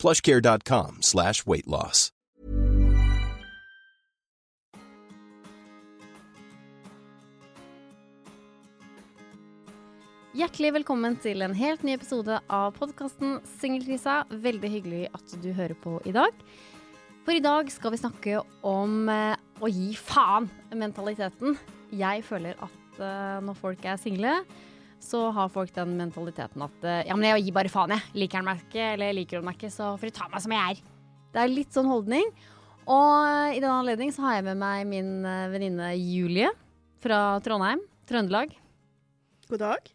plushcare.com slash weight loss. Hjertelig velkommen til en helt ny episode av podkasten Singelkrisa. Veldig hyggelig at du hører på i dag. For i dag skal vi snakke om eh, å gi faen-mentaliteten. Jeg føler at eh, når folk er single, så har folk den mentaliteten at eh, ja, men jeg gir bare faen, jeg. Liker han meg ikke, eller liker hun meg ikke, så får du ta meg som jeg er. Det er litt sånn holdning. Og eh, i den anledning så har jeg med meg min eh, venninne Julie fra Trondheim, Trøndelag. God dag.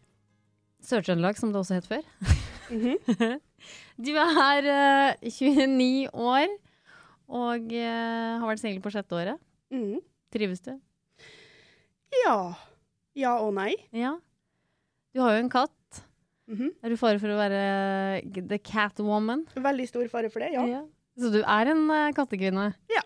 Sør-Trøndelag, som det også het før. du er uh, 29 år og uh, har vært singel på sjette året. Mm. Trives du? Ja. Ja og nei. Ja. Du har jo en katt. Mhm. Er du fare for å være the catwoman? Veldig stor fare for det, ja. Så du er en uh, kattekvinne? Ja.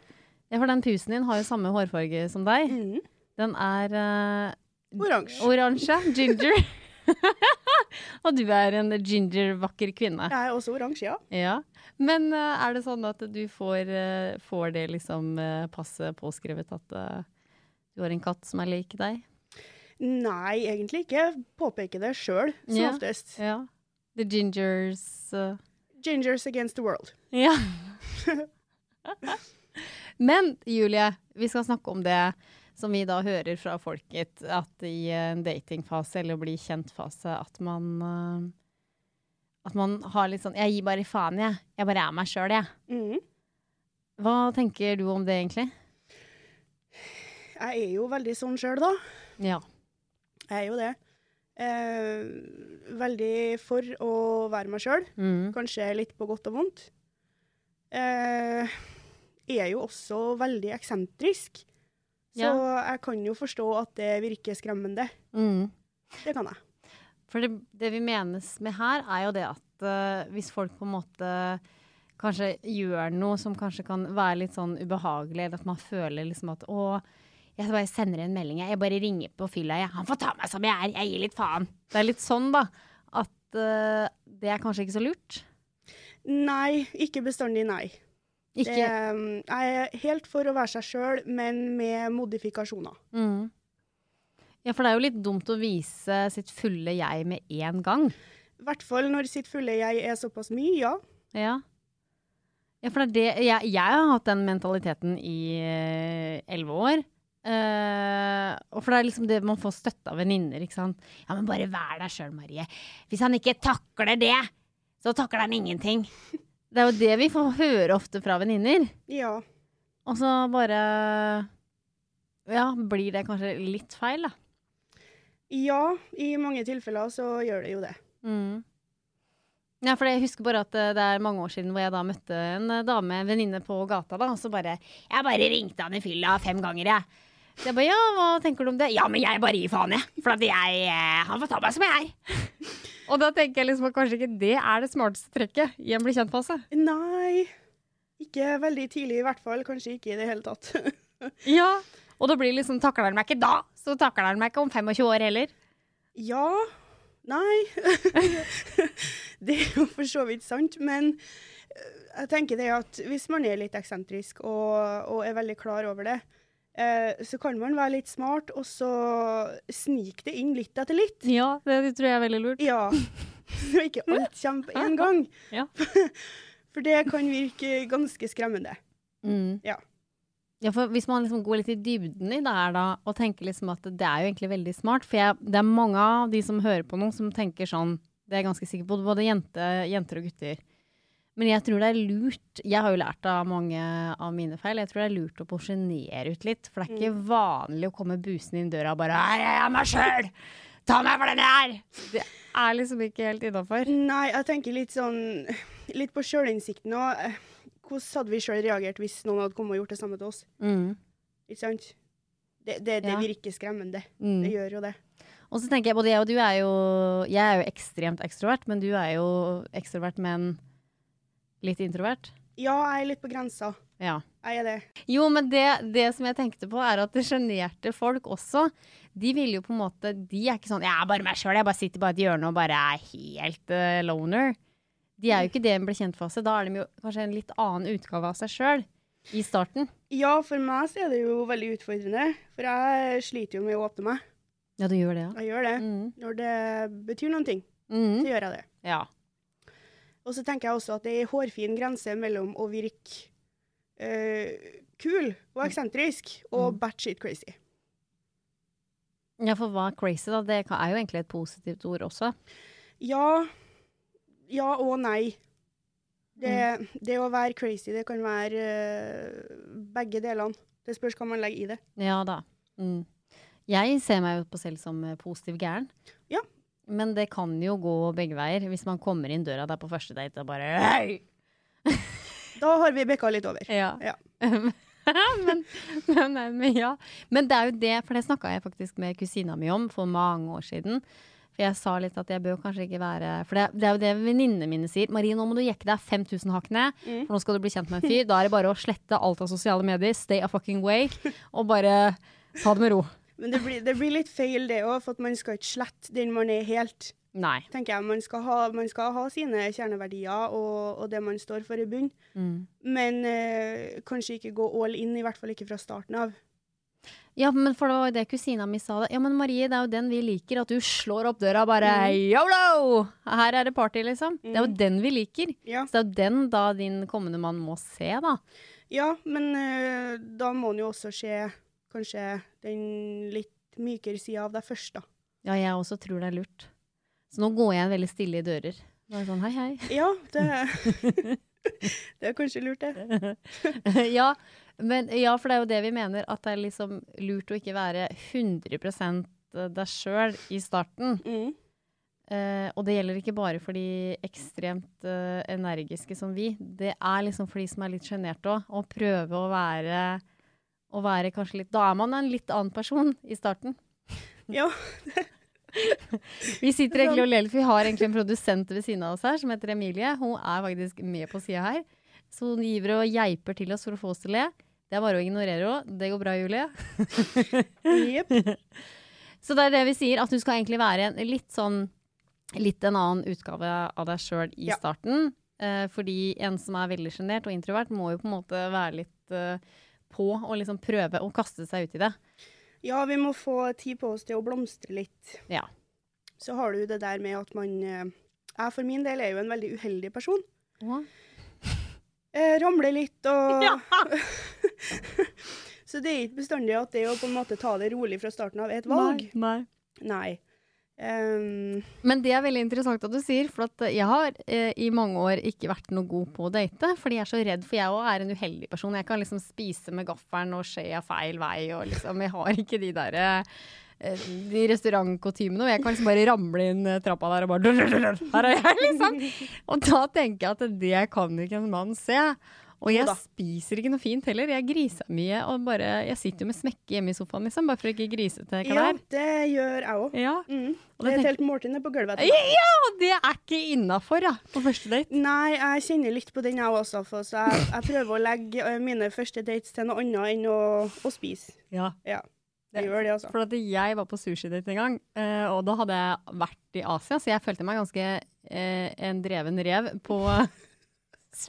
Ja, for den pusen din har jo samme hårfarge som deg. Mhm. Den er uh, Oransje. oransje. Ginger. og du er en ginger, vakker kvinne. Jeg er også oransje, ja. Ja. Men uh, er det sånn at du får, uh, får det liksom uh, passe påskrevet at eh, du har en katt som er lik deg? Nei, egentlig ikke. Jeg påpeker det sjøl, som yeah. oftest. Yeah. The gingers uh... Gingers against the world. Ja. Men Julie, vi skal snakke om det som vi da hører fra folket, at i en datingfase eller bli kjent-fase, at man uh, At man har litt sånn Jeg gir bare faen, jeg. Jeg bare er meg sjøl, jeg. Mm. Hva tenker du om det, egentlig? Jeg er jo veldig sånn sjøl, da. Ja. Jeg er jo det. Eh, veldig for å være meg sjøl. Mm. Kanskje litt på godt og vondt. Eh, er jo også veldig eksentrisk. Så jeg kan jo forstå at det virker skremmende. Mm. Det kan jeg. For det, det vi menes med her, er jo det at uh, hvis folk på en måte kanskje gjør noe som kanskje kan være litt sånn ubehagelig, eller at man føler liksom at å, jeg bare sender en melding, jeg. bare ringer på fylla, jeg. Han får ta meg som jeg er, jeg gir litt faen. Det er litt sånn, da. At uh, det er kanskje ikke så lurt. Nei, ikke bestandig nei. Ikke Det, um, jeg er helt for å være seg sjøl, men med modifikasjoner. mm. Ja, for det er jo litt dumt å vise sitt fulle jeg med en gang. I hvert fall når sitt fulle jeg er såpass mye, ja. Ja. Ja, for det er det Jeg, jeg har hatt den mentaliteten i elleve år. Eh, og for det er liksom det man får støtte av venninner, ikke sant. Ja, men bare vær deg sjøl, Marie. Hvis han ikke takler det, så takler han ingenting. Det er jo det vi får høre ofte fra venninner. Ja. Og så bare Ja, blir det kanskje litt feil, da. Ja, i mange tilfeller så gjør det jo det. Mm. Ja, for jeg husker bare at eh, det er mange år siden hvor jeg da møtte en eh, dame, en venninne på gata, da, og så bare Jeg bare ringte han i fylla fem ganger, jeg. Så jeg bare ja, hva tenker du om det? Ja, men jeg bare gir faen, jeg. For at jeg eh, Han får ta meg som jeg er. og da tenker jeg liksom at kanskje ikke det er det smarteste trekket i en bli kjent-fase. Nei, ikke veldig tidlig i hvert fall. Kanskje ikke i det hele tatt. Ja. Og da blir liksom Takler han meg ikke da, så takler han meg ikke om 25 år heller. ja. Nei. det er jo for så vidt sant, men eh, jeg tenker det at hvis man er litt eksentrisk og, og er veldig klar over det, eh, så kan man være litt smart, og så snike det inn litt etter litt. Ja, det tror jeg er veldig lurt. Ja. Så ikke alt kommer på en gang. Ja. For det kan virke ganske skremmende. Mm. Ja. Ja, for hvis man liksom går litt i dybden i det her da, og tenker liksom at det er jo egentlig veldig smart, for jeg, det er mange av de som hører på noe som tenker sånn, det er jeg ganske sikker på, både jente, jenter og gutter. Men jeg tror det er lurt, jeg har jo lært av mange av mine feil, jeg tror det er lurt å porsjonere ut litt, for det er ikke vanlig å komme busende inn døra og bare, «Her er jeg meg selv, ta meg for den jeg er! Det er liksom ikke helt innenfor. Nei, jeg tenker litt sånn Litt på sjølinnsikten òg. hvordan hadde vi sjøl reagert hvis noen hadde kommet og gjort det samme til oss? Mm. Ikke sant? Det, det, det Ja. virker skremmende. Mm. Det gjør jo det. Og så tenker jeg, både jeg og du er jo Jeg er jo ekstremt ekstrovert, men du er jo ekstrovert, men litt introvert. Ja, jeg er litt på grensa. Ja. Jeg er det. Jo, men det, det som jeg tenkte på, er at det sjenerte folk også, de vil jo på en måte De er ikke sånn 'Jeg er bare meg sjøl, jeg bare sitter bare i et hjørne og bare er helt uh, loner'. De er jo ikke det de en kjent kjent-fase. Da er de jo kanskje en litt annen utgave av seg sjøl i starten. Ja, for meg så er det jo veldig utfordrende. For jeg sliter jo med å åpne meg. Ja, du gjør det, ja. Jeg gjør det. Mm. Når det betyr noen ting, Mm. så gjør jeg det. Ja. Og så tenker jeg også at det er en hårfin grense mellom å virke uh, kul og eksentrisk og Mm. batshit crazy. ja, for hva er crazy, da? Det er jo egentlig et positivt ord også. Ja, ja og nei. Det, Mm. det å være crazy, det kan være uh, begge delene. Det spørs hva man legger i det. Ja da. Mm. Jeg ser meg jo på selv som eh, positiv gæren. Ja. Men det kan jo gå begge veier. Hvis man kommer inn døra der på første date og bare Hei! Da har vi bekka litt over. Ja. Ja. men, men, men ja. Men det er jo det, for det snakka jeg faktisk med kusina mi om for mange år siden. For jeg sa litt at jeg bør kanskje ikke være For det, det er jo det venninnene mine sier. Marie, nå må du jekke deg 5000 hakk ned, Mm. for nå skal du bli kjent med en fyr. Da er det bare å slette alt av sosiale medier, stay a fucking way, og bare ta det med ro. Men det blir, det blir litt feil det òg, for at man skal ikke slette den man er helt. Nei. tenker jeg. Man skal ha, man skal ha sine kjerneverdier og, og det man står for i bunn. Mm. Men eh, kanskje ikke gå all in, i hvert fall ikke fra starten av. Ja, men for det var det kusina mi sa. det. Ja, men Marie, det er jo den vi liker. At du slår opp døra og bare yolo! Her er det party, liksom. Det er jo Mm. den vi liker. Ja, Så det er jo den da din kommende mann må se, da. ja men eh, da må han jo også se kanskje den litt mykere sida av deg først, da. Ja, jeg også tror det er lurt. Så nå går jeg veldig stille i dører. Bare sånn hei, hei. Ja, det, det er kanskje lurt, det. ja, men, ja, for det er jo det vi mener. At det er liksom lurt å ikke være 100% deg sjøl i starten. Mm. Uh, og det gjelder ikke bare for de ekstremt uh, energiske som vi. Det er liksom for de som er litt sjenerte òg. Å prøve å være, å være kanskje litt Da er man en litt annen person i starten. Ja. Vi sitter egentlig og ler litt, for vi har egentlig en produsent ved siden av oss her som heter Emilie. Hun er faktisk med på sida her. Så hun giver og geiper til oss for å få oss til å le. Det er bare å ignorere henne. Det går bra, Julie. yep. Så det er det vi sier, at du skal egentlig være en litt sånn Litt en annen utgave av deg sjøl i Ja. starten. Eh, fordi en som er veldig sjenert og introvert, må jo på en måte være litt eh, på å liksom prøve å kaste seg ut i det. Ja, vi må få tid på oss til å blomstre litt. Ja. Så har du det der med at man eh, Jeg for min del er jo en veldig uheldig person. Jeg ramler litt og Ja. Så det er ikke bestandig at det å på en måte ta det rolig fra starten av er et valg. Nei. Nei. Nei. Ehm, Men det er veldig interessant at du sier, for at jeg har eh, i mange år ikke vært noe god på å date. Fordi jeg er så redd, for jeg òg er en uheldig person. Jeg kan liksom spise med gaffelen og skjea feil vei, og liksom Jeg har ikke de derre eh, de restaurantkutymene, og jeg kan liksom bare ramle inn eh, trappa der og bare Her er jeg, liksom. Og da tenker jeg at det kan ikke en mann se. Og jeg spiser ikke noe fint heller. Jeg griser mye. Og bare, jeg sitter jo med smekke hjemme i sofaen, liksom, bare for å ikke grise til hva ja, det gjør jeg òg. Ja. Mm. Det er et helt måltid nede på gulvet. Ja, det er ikke innafor, ja, på første date. Nei, jeg kjenner litt på den jeg også, for så jeg, jeg prøver å legge eh, mine første dates til noe annet enn å, å spise. Ja. Ja, Det gjør det, altså. For at jeg var på sushidate en gang, eh, og da hadde jeg vært i Asia, så jeg følte meg ganske eh, en dreven rev på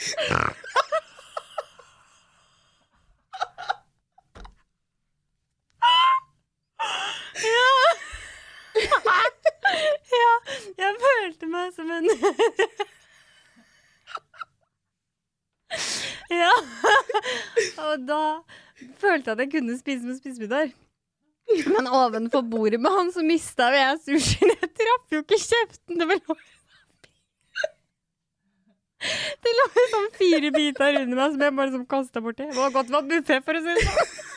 ja, jeg følte meg som en Ja. Og da følte jeg at jeg kunne spise med spisebiter. Men ovenfor bordet med han så mista jo jeg sushien. Jeg traff jo ikke kjeften. Det lå Det lå jo sånn fire biter under meg som jeg bare sånn kasta borti. Det var godt det var buffé, for å si det sånn.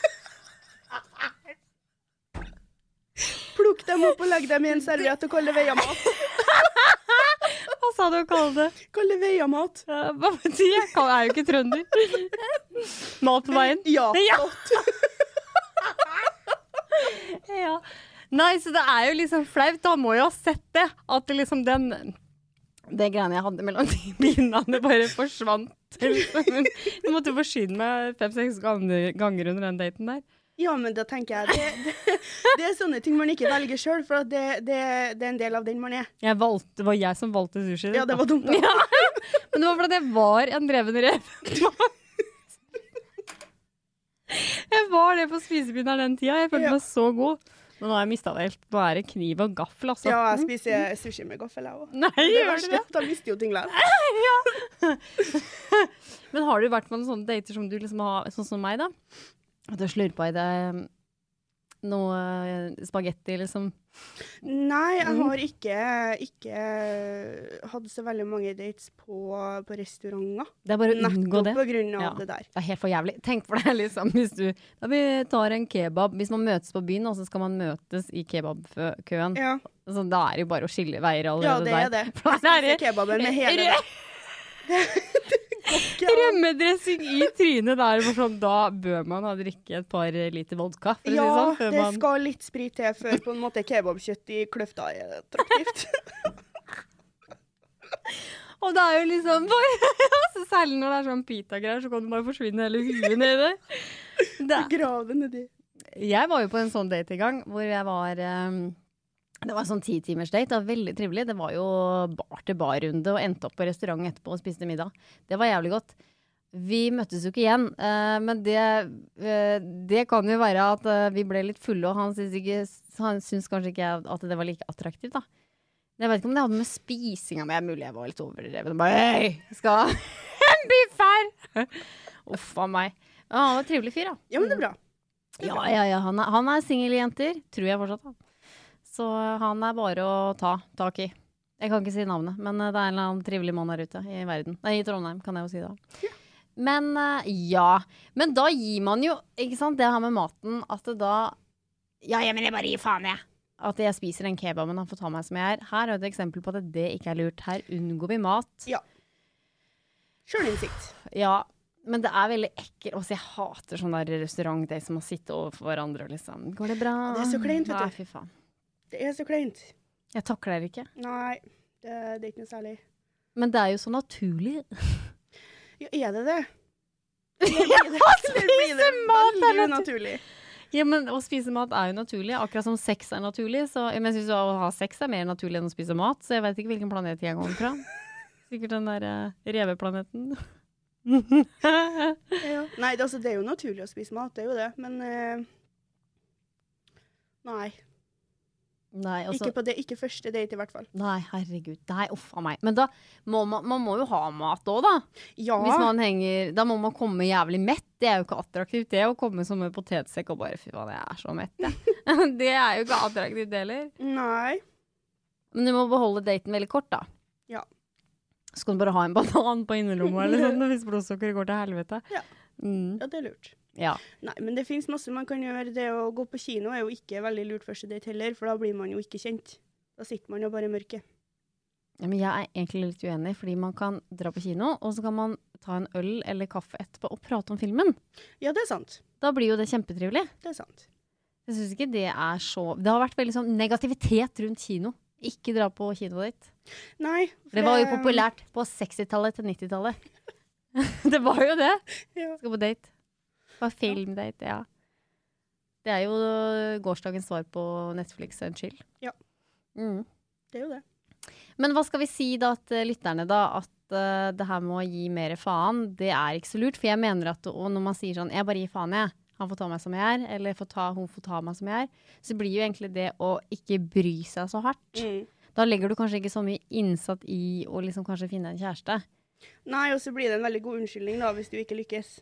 Plukk dem opp og legg dem i en serviett og kall det veiamat. sa du å kalle det? Kall det veiamat. Ja, Hva betyr det? Jeg er jo ikke trønder. Mat på veien? Ja. Ja. ja. Nei, så det er jo liksom flaut. Da må jeg ha sett det. At det liksom den Det greiene jeg hadde mellom de bindene, bare forsvant. Liksom. Jeg måtte jo forsyne meg fem-seks ganger under den daten der. Ja, men da tenker jeg det, det, det er sånne ting man ikke velger sjøl, for det, det, det er en del av den man er. Valgte, det var jeg som valgte sushi. Ja, det var dumt. da. Ja, men det var fordi jeg var en dreven rev. Jeg var det på spisebyen den tida. Jeg følte Ja. meg så god. Men nå har jeg mista det helt. Nå er det kniv og gaffel, altså. Ja, jeg spiser sushi med gaffel, jeg òg. Nei, gjør du det? Da mister jo ting ja. Men har du vært på noen sånne dater som du liksom har, sånn som meg, da? At du har slurpa i deg um, noe eh, spagetti, liksom? Nei, jeg Mm. har ikke, ikke hatt så veldig mange dates på, på restauranter. Det er bare å unngå Nettopp det. på grunn av Ja. det der. Det er helt for jævlig. Tenk for deg, liksom, hvis du Da vi tar en kebab Hvis man møtes på byen, og så skal man møtes i kebabkøen, Ja, så da er det jo bare å skille veier ja det er der. det. Der. Der er det kebaben med hele Rø- Rømmedressing i trynet der. Sånn, da bør man ha drikke et par liter vodka. Ja, si det sånn, det man skal litt sprit til før på en måte kebabkjøtt i kløfta er attraktivt. Og det er jo liksom så Særlig når det er sånn pita-greier, så kan du bare forsvinne hele huet nedi. Det, det nedi. jeg var jo på en sånn date i gang hvor jeg var um, Det var en sånn ti timers date. Det var veldig trivelig. Det var jo bar-til-bar-runde og endte opp på restaurant etterpå og spiste middag. Det var jævlig godt. Vi møttes jo ikke igjen, eh, men det, eh, det kan jo være at eh, vi ble litt fulle, og han syns, ikke, han syns kanskje ikke at det var like attraktivt, da. Jeg vet ikke om det hadde med spisinga mi Mulig jeg var litt overdreven. Bare hei, skal en biff her! Uff a meg. Ja, han var en trivelig fyr, da. Ja, men det er bra. Ja, ja, ja. Han er, han er singeljenter. Tror jeg fortsatt. Da. Så han er bare å ta tak i. Jeg kan ikke si navnet, men eh, det er en eller annen trivelig mann her ute i verden. Nei, i Trondheim, kan jeg jo si da. Men eh, ja. Men da gir man jo, ikke sant, det her med maten, at det da Ja, jeg men jeg bare gir faen, jeg. At jeg spiser den kebaben han får ta meg som jeg er. Her er et eksempel på at det ikke er lurt. Her unngår vi mat. Ja. Sjølinnsikt. Ja, men det er veldig ekkelt. Også jeg hater sånne der restaurantdates som må sitte overfor hverandre og liksom Går det bra? Det er så kleint, vet du. Nei, fy faen. Det er så kleint. Jeg takler det ikke. Nei, det, det er ikke noe særlig. Men det er jo så naturlig. Ja, er det det? Ja, Eller spise mat er naturlig. natu- Ja, men Å spise mat er jo naturlig, akkurat som sex er naturlig. Så, men jeg syns å ha sex er mer naturlig enn å spise mat, så jeg vet ikke hvilken planet jeg kommer fra. Sikkert den der uh, reveplaneten. Ja. Nei, det, altså, det er jo naturlig å spise mat, det er jo det, men uh, Nei. Nei, altså, Ikke på det, ikke første date, i hvert fall. nei, herregud. Nei, uff a meg. Men da må man, man må jo ha mat òg, da. Ja, Hvis man henger, da må man komme jævlig mett. Det er jo ikke attraktivt, det å komme som en potetsekk og bare fy faen, jeg er så mett, jeg. det er jo ikke attraktivt heller. Nei. Men du må beholde daten veldig kort, da. Ja. Så kan du bare ha en banan på innerlomma eller sånn hvis blodsukkeret går til helvete. Ja. Mm, Ja, det er lurt. Ja. Nei, men det fins masse man kan gjøre. Det å gå på kino er jo ikke veldig lurt første date heller, for da blir man jo ikke kjent. Da sitter man jo bare i mørket. ja. Men jeg er egentlig litt uenig, fordi man kan dra på kino, og så kan man ta en øl eller kaffe etterpå og prate om filmen. Ja, det er sant. Da blir jo det kjempetrivelig. Det er sant. Jeg syns ikke det er så Det har vært veldig sånn negativitet rundt kino. Ikke dra på kinoet ditt. Nei. for Det var jo populært på 60-tallet til 90-tallet. det var jo det. Ja. Skal på date. På filmdate, ja. Det er jo gårsdagens svar på Netflix and chill. Ja. Mm. Det er jo det. Men hva skal vi si da til lytterne, da? At uh, det her med å gi mer faen, det er ikke så lurt. For jeg mener at og når man sier sånn 'jeg bare gir faen', jeg. Han får ta meg som jeg er, eller får ta, hun får ta meg som jeg er. Så blir jo egentlig det å ikke bry seg så hardt. Mm. Da legger du kanskje ikke så mye innsatt i å liksom kanskje finne en kjæreste. Nei, og så blir det en veldig god unnskyldning da, hvis du ikke lykkes.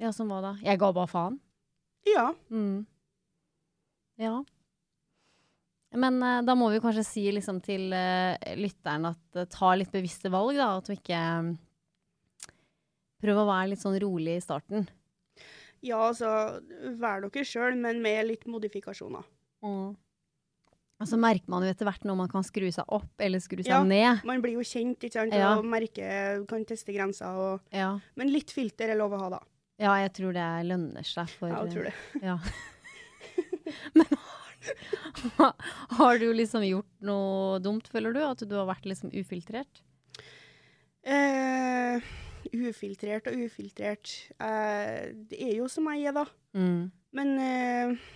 Ja, som hva da? Jeg ga bare faen. Ja. Mm. Ja. Men uh, da må vi kanskje si liksom til uh, lytteren at uh, ta litt bevisste valg, da. At du ikke um, Prøv å være litt sånn rolig i starten. Ja, altså, vær dere sjøl, men med litt modifikasjoner. Og så merker man jo etter hvert når man kan skru seg opp eller skru seg Ja. ned. Man blir jo kjent, ikke sant, Ja. og merker, kan teste grenser. Og, Ja. men litt filter er lov å ha, da. Ja, jeg tror det lønner seg for Ja, jeg tror det. Ja. Men har, har du liksom gjort noe dumt, føler du? At du har vært liksom ufiltrert? Uh, ufiltrert og ufiltrert. uh, det er jo som jeg er, da. Mm. Men uh,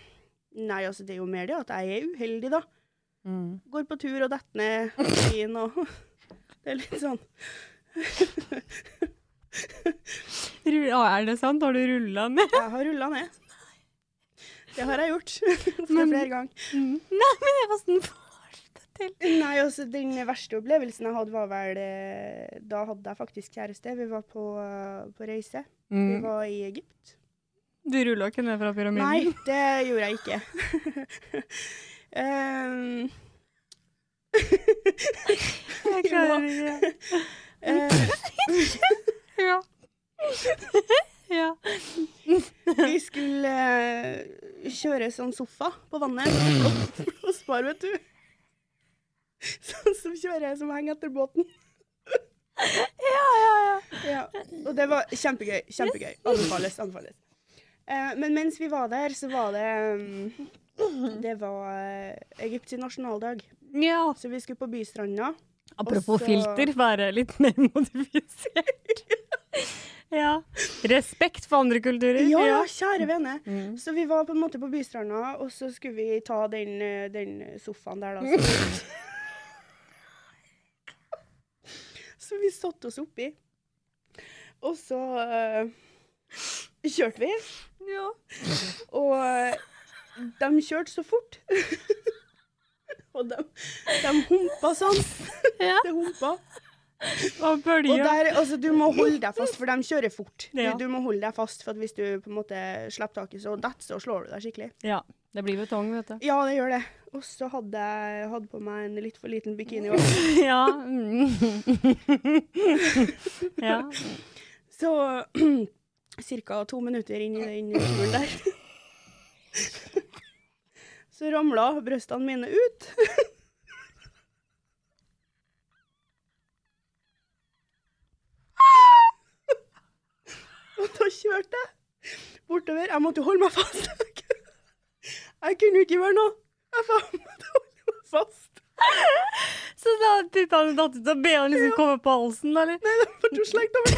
Nei, altså, det er jo mer det at jeg er uheldig, da. Mm. Går på tur og detter ned på stien og Det er litt sånn er det sant? Har du rulla ned? Jeg har rulla ned. Det har jeg gjort. For Men- flere ganger. Nei, men hvordan får du det til? Nei, altså, den verste opplevelsen jeg hadde, var vel eh, Da hadde jeg faktisk kjæreste. Vi var på, eh, på reise. Vi Mm. var i Egypt. Du rulla ikke ned fra pyramiden? Nei, det gjorde jeg ikke. um, jeg klarer ikke. eh, Ja. ja. vi skulle eh, kjøre sånn sofa på vannet. Og spar, vet du. Sånn som kjører som henger etter båten. Ja, ja, ja. Ja, og det var kjempegøy. Kjempegøy. Anbefales. anbefales. Eh, men mens vi var der, så var det mm, Det var eh, Egypts nasjonaldag. ja. Så vi skulle på bystranda. Apropos så- filter, være litt mer modifisert. ja. Respekt for andre kulturer. Ja, ja, kjære vene. Mm. Så vi var på en måte på bystranda, og så skulle vi ta den, eh, den sofaen der, da. Så, så vi satte oss oppi. Og så uh, kjørte vi. Ja. Og eh, de kjørte så fort. og de, de humpa sånn. Ja. Det humpa. Og Og der, altså, du må holde deg fast, for de kjører fort. Ja. Du, du må holde deg fast, for at hvis du på en måte slipper taket, så detter så slår du deg skikkelig. Ja. Det blir betong, vet du. Ja, det gjør det. Og så hadde jeg hadde på meg en litt for liten bikini òg. ja. Mm. ja. Så ca. to minutter inn i den turen der Så ramla brystene mine ut. Da kjørte jeg bortover. Jeg måtte jo holde meg fast. Jeg kunne ikke gjøre noe. Jeg måtte holde meg fast. Så da tittene datt ut, og bena liksom komme på halsen, da, eller? Nei, det var to slengt over.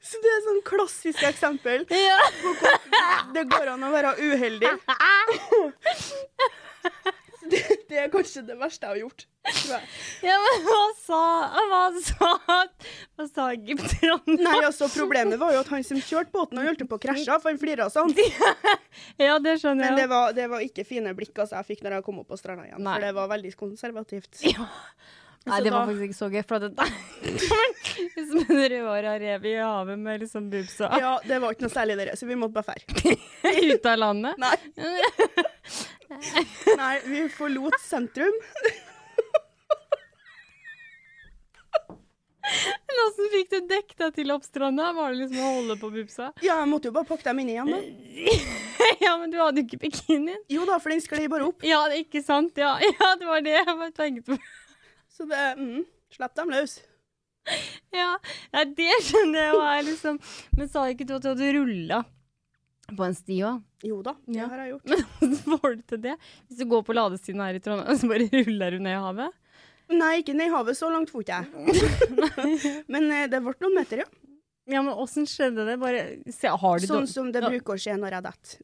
Så det er et sånn klassisk eksempel Ja. på hvordan det går an å være uheldig. Det, det er kanskje det verste jeg har gjort. Ja, men hva sa Hva sa Hva sa egypterne? Nei, altså Problemet var jo at han som kjørte båten, han holdt på å krasje, for han flira sånn. Ja, det skjønner Men jeg. det var, det var ikke fine blikk altså, jeg fikk når jeg kom opp på stranda igjen, Nei. for det var veldig konservativt. Nei, Så det var da- faktisk ikke så gøy. For det det Som en rødhåra rev i havet med liksom bubsa. Ja, det var ikke noe særlig dere, så vi måtte bare fære. ut av landet. Nei. Nei, vi forlot sentrum. Men Åssen fikk du dekket deg til oppstranda? Var det liksom å holde på boobsa? Ja, jeg måtte jo bare pakke dem inn igjen, da. ja, men du hadde jo ikke bikinien. Jo da, for den sklei bare opp. Ja, det ikke sant. Ja, ja det var det jeg bare tenkte på. Så det mm, Slipp dem løs. Ja, nei, det skjønner jeg jo er liksom Men sa ikke du at du hadde rulla på en sti òg? Jo da, det Ja. har jeg gjort. Men hvordan får du til det? Hvis du går på ladestien her i Trondheim, så bare ruller du ned i havet? Nei, ikke ned i havet. Så langt for ikke jeg. Men eh, det ble noen meter, ja. Ja, men åssen skjedde det? Bare se, har du Sånn som det bruker å skje når jeg detter.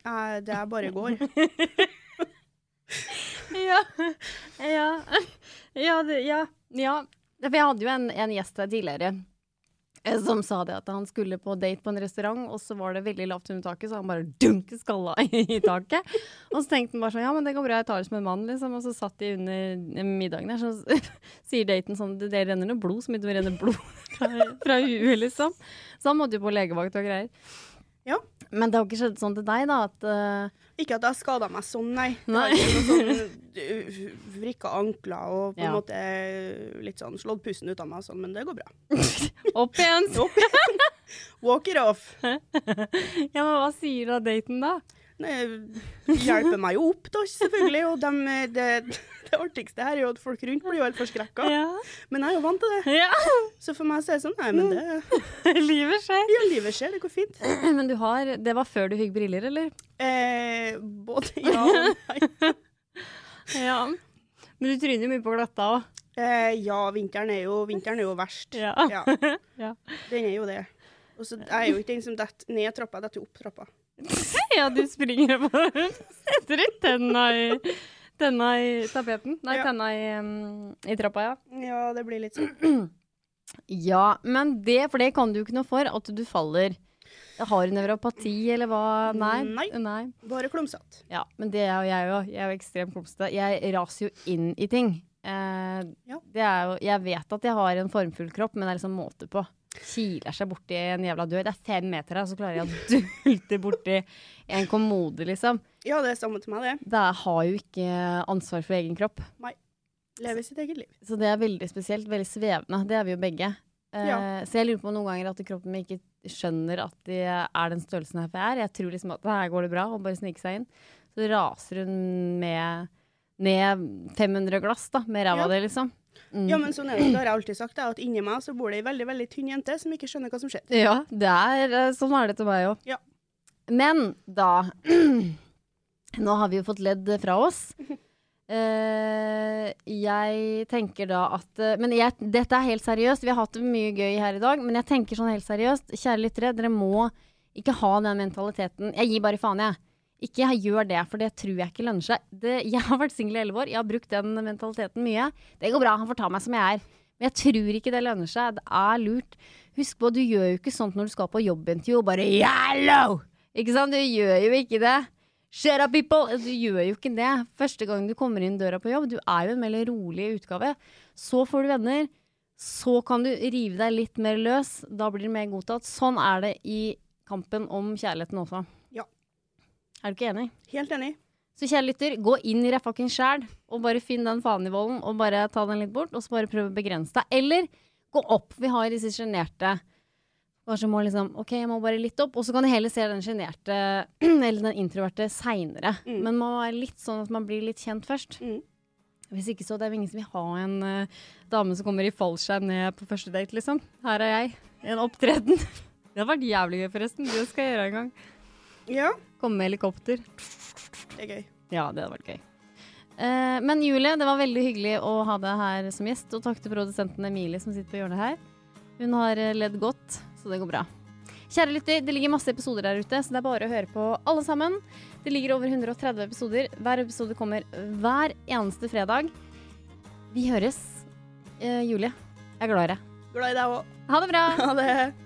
Det er bare går. Ja. Ja. Ja, det, ja. ja. For jeg hadde jo en, en gjest her tidligere som sa det at han skulle på date på en restaurant, og så var det veldig lavt under taket, så han bare dunk skalla i taket. Og så tenkte han bare sånn, ja, men det går bra, jeg tar det som en mann, liksom. Og så satt de under middagen der, så sier daten sånn, det renner noe blod, så mye det renner blod fra, fra huet, liksom. Så han måtte jo på legevakt og greier. Ja. Men det har ikke skjedd sånn til deg, da, at uh... Ikke at jeg har skada meg sånn, nei. Nei. sånn uh, vrikka ankler og på en Ja. måte litt sånn slått pusten ut av meg, sånn, men det går bra. opp igjen! Walk it off. Ja, men hva sier da daten, da? Nei, hjelper meg jo opp, da, selvfølgelig. Og dem, eh, det, det artigste her er jo at folk rundt blir jo helt forskrekka. Ja. Men jeg er jo vant til det. ja. Så for meg så er det sånn Nei, men det Livet skjer. Ja, livet skjer, det går fint. Men du har Det var før du fikk briller, eller? Eh, både ja og nei. Ja. Men du tryner jo mye på glatta òg. Eh, ja, vinteren er jo, vinteren er jo verst. Ja. Ja, den er jo det. Og så jeg er jo ikke den som detter ned trappa, jeg detter opp trappa. Ja, du springer på Setter ut tenna i Tenna i tapeten. Nei, Ja. tenna i, um, i trappa, ja. Ja, det blir litt sånn. Ja, men det, for det kan du jo ikke noe for, at du faller. Har du nevropati, eller hva? Nei. Nei. Nei. Bare klumsete. Ja, men det er jo jeg òg. Jeg er jo ekstremt klumsete. Jeg raser jo inn i ting. Eh, Ja. det jo, jeg vet at jeg har en formfull kropp, men det er liksom måte på. Kiler seg borti en jævla dør. Det er fem meter her, så klarer jeg å dulte borti en kommode, liksom. Ja, det er samme til meg, det. Det har jo ikke ansvar for egen kropp. Nei. Lever sitt eget liv. Så det er veldig spesielt. Veldig svevende. Det er vi jo begge. Eh, Ja. Så jeg lurer på noen ganger at kroppen min ikke skjønner at de er den størrelsen her for jeg er. Jeg tror liksom at her går det bra, og bare snike seg inn. Så raser hun med ned 500 glass da, med ræva Ja. di, liksom. Mm. Ja, men sånn er det. Det har jeg alltid sagt, at inni meg så bor det ei veldig, veldig tynn jente som ikke skjønner hva som skjer. Ja, det er, eh, sånn er det til meg òg. Ja. Men da Nå har vi jo fått ledd fra oss. Uh, jeg tenker da at eh, Men jeg, dette er helt seriøst. Vi har hatt det mye gøy her i dag. Men jeg tenker sånn helt seriøst. Kjære lyttere, dere må ikke ha den mentaliteten. Jeg gir bare faen, jeg. Ikke gjør det, for det tror jeg ikke lønner seg. Det, jeg har vært singel i elleve år. Jeg har brukt den mentaliteten mye. Det går bra, han får ta meg som jeg er. Men jeg tror ikke det lønner seg. Det er lurt. Husk på, du gjør jo ikke sånt når du skal på jobbintervju og bare Yellow! Ikke sant? Du gjør jo ikke det. Shut up, people! Du gjør jo ikke det. Første gang du kommer inn døra på jobb, du er jo en veldig rolig utgave. Så får du venner. Så kan du rive deg litt mer løs. Da blir det mer godtatt. Sånn er det i kampen om kjærligheten også. Ja. Er du ikke enig? Helt enig. Så kjære lytter, gå inn i fucking sjæl, og bare finn den volden, og bare ta den litt bort, og så bare prøv å begrense deg. Eller gå opp. Vi har disse sjenerte Kanskje må liksom OK, jeg må bare litt opp. Og så kan du heller se den sjenerte, eller den introverte, seinere. Mm. Men man må være litt sånn at man blir litt kjent først. Mm. Hvis ikke så det er ingen som vil ha en uh, dame som kommer i fallskjerm ned på første date, liksom. Her er jeg. En opptreden. Det har vært jævlig gøy, forresten. Det skal jeg gjøre en gang. Ja, Komme med helikopter. det er gøy. Ja, det hadde vært gøy. Eh, men Julie, det var veldig hyggelig å ha deg her som gjest. Og takk til produsenten Emilie som sitter på hjørnet her. Hun har eh, ledd godt, så det går bra. Kjære lytter, det ligger masse episoder der ute, så det er bare å høre på alle sammen. Det ligger over 130 episoder. Hver episode kommer hver eneste fredag. Vi høres. Eh, Julie, jeg er glad i deg. Glad i deg òg. Ha det bra! Ha det.